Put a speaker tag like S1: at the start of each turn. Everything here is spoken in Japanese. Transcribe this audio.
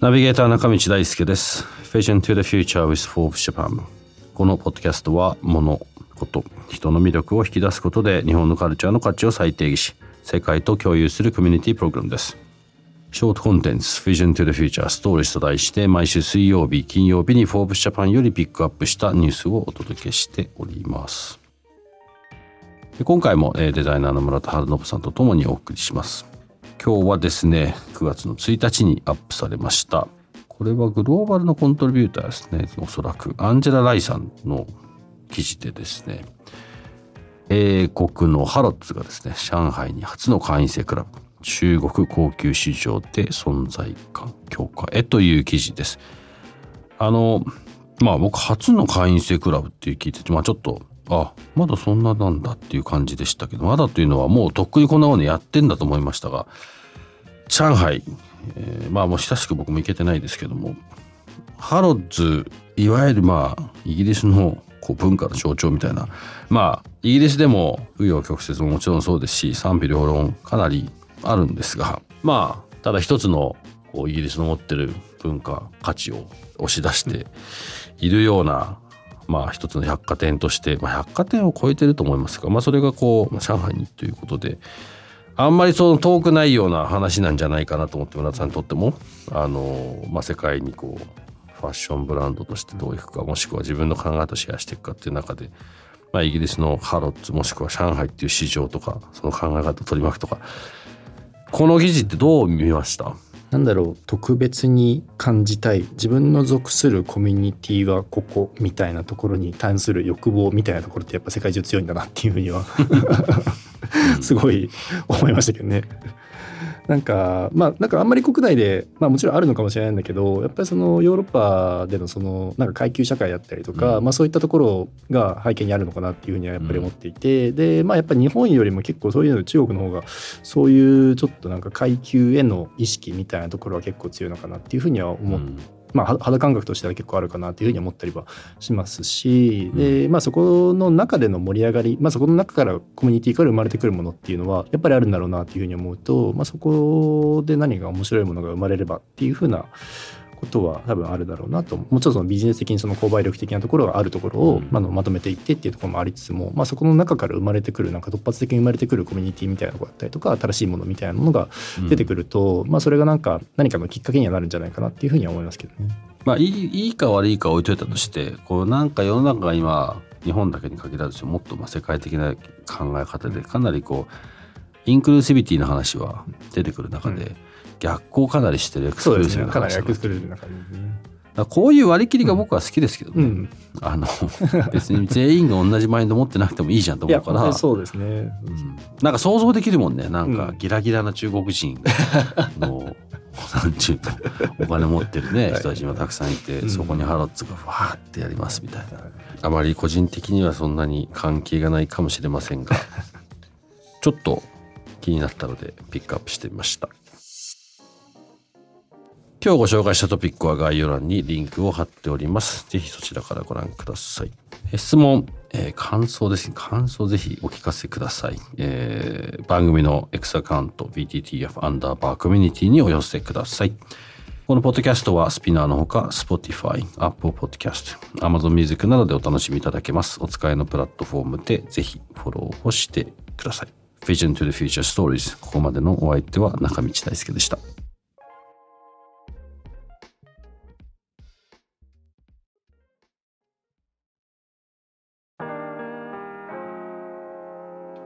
S1: ナビゲーター中道大輔です。Vision to the Future with Forbes Japan このポッドキャストは物こと人の魅力を引き出すことで日本のカルチャーの価値を再定義し世界と共有するコミュニティプログラムです。ショートコンテンツ Vision to the Future Stories と題して毎週水曜日金曜日に Forbes Japan よりピックアップしたニュースをお届けしております。今回もデザイナーの村田春信さんとともにお送りします。今日はですね9月の1日にアップされました。これはグローバルのコントリビューターですね。おそらく。アンジェラ・ライさんの記事でですね。英国のハロッツがですね上海に初の会員制クラブ。中国高級市場で存在感強化へという記事です。あのまあ僕初の会員制クラブっていう聞いててまあちょっとあまだそんななんだっていう感じでしたけどまだというのはもうとっくにこんなものやってんだと思いましたが上海、えー、まあもう親しく僕も行けてないですけどもハロッズいわゆるまあイギリスのこう文化の象徴みたいなまあイギリスでも紆余曲折ももちろんそうですし賛否両論かなりあるんですがまあただ一つのこうイギリスの持ってる文化価値を押し出しているようなまあ一つの百貨店として、まあ、百貨店を超えてると思いますが、まあ、それがこう上海にということであんまりその遠くないような話なんじゃないかなと思って村田さんにとってもあの、まあ、世界にこうファッションブランドとしてどういくかもしくは自分の考えとシェアしていくかっていう中で、まあ、イギリスのハロッツもしくは上海っていう市場とかその考え方を取り巻くとかこの記事ってどう見ました？
S2: なんだろう特別に感じたい自分の属するコミュニティはここみたいなところに対する欲望みたいなところってやっぱ世界中強いんだなっていうふうには すごい思いましたけどね。なんかまあなんかあんまり国内でまあもちろんあるのかもしれないんだけどやっぱりそのヨーロッパでのそのなんか階級社会だったりとか、うん、まあそういったところが背景にあるのかなっていうふうにはやっぱり思っていて、うん、でまあやっぱり日本よりも結構そういうの中国の方がそういうちょっとなんか階級への意識みたいなところは結構強いのかなっていうふうには思って。まあ、肌感覚としては結構あるかなというふうに思ったりはしますし、でまあ、そこの中での盛り上がり、まあ、そこの中からコミュニティから生まれてくるものっていうのはやっぱりあるんだろうなというふうに思うと、まあ、そこで何が面白いものが生まれればっていうふうなことは多分あるだろうなともちろんそのビジネス的にその購買力的なところがあるところを、まあ、のまとめていってっていうところもありつつも、まあ、そこの中から生まれてくるなんか突発的に生まれてくるコミュニティみたいなところだったりとか新しいものみたいなものが出てくると、まあ、それがなんか何かのきっかけにはなるんじゃないかなっていうふうには思いますけどね。
S1: まあいいいいか悪いか置いといたとしてこうなんか世の中が今日本だけに限らずもっとまあ世界的な考え方でかなりこうインクルーシビティの話は出てくる中で、うん逆行かなりしてるエクスクルーシブな
S2: 話、ね、かなりエクスクルーシブな感じね。
S1: こういう割り切りが僕は好きですけどね、うん、あの 別に全員が同じマインド持ってなくてもいいじゃんと思うから。
S2: そうですね、う
S1: ん、なんか想像できるもんね。なんかギラギラな中国人の、なんちゅうかお金持ってるね人たちもたくさんいて、はい、そこにハロッツがファーってやりますみたいな、あまり個人的にはそんなに関係がないかもしれませんがちょっと気になったのでピックアップしてみました。今日ご紹介したトピックは概要欄にリンクを貼っております。ぜひそちらからご覧ください。質問、えー、感想ですね。感想ぜひお聞かせください。えー、番組の X アカウント BTTF アンダーバーコミュニティにお寄せください。このポッドキャストはスピナーのほか Spotify、Apple Podcast、Amazon Music などでお楽しみいただけます。お使いのプラットフォームでぜひフォローをしてください。Vision to the Future Stories ここまでのお相手は中道大輔でした。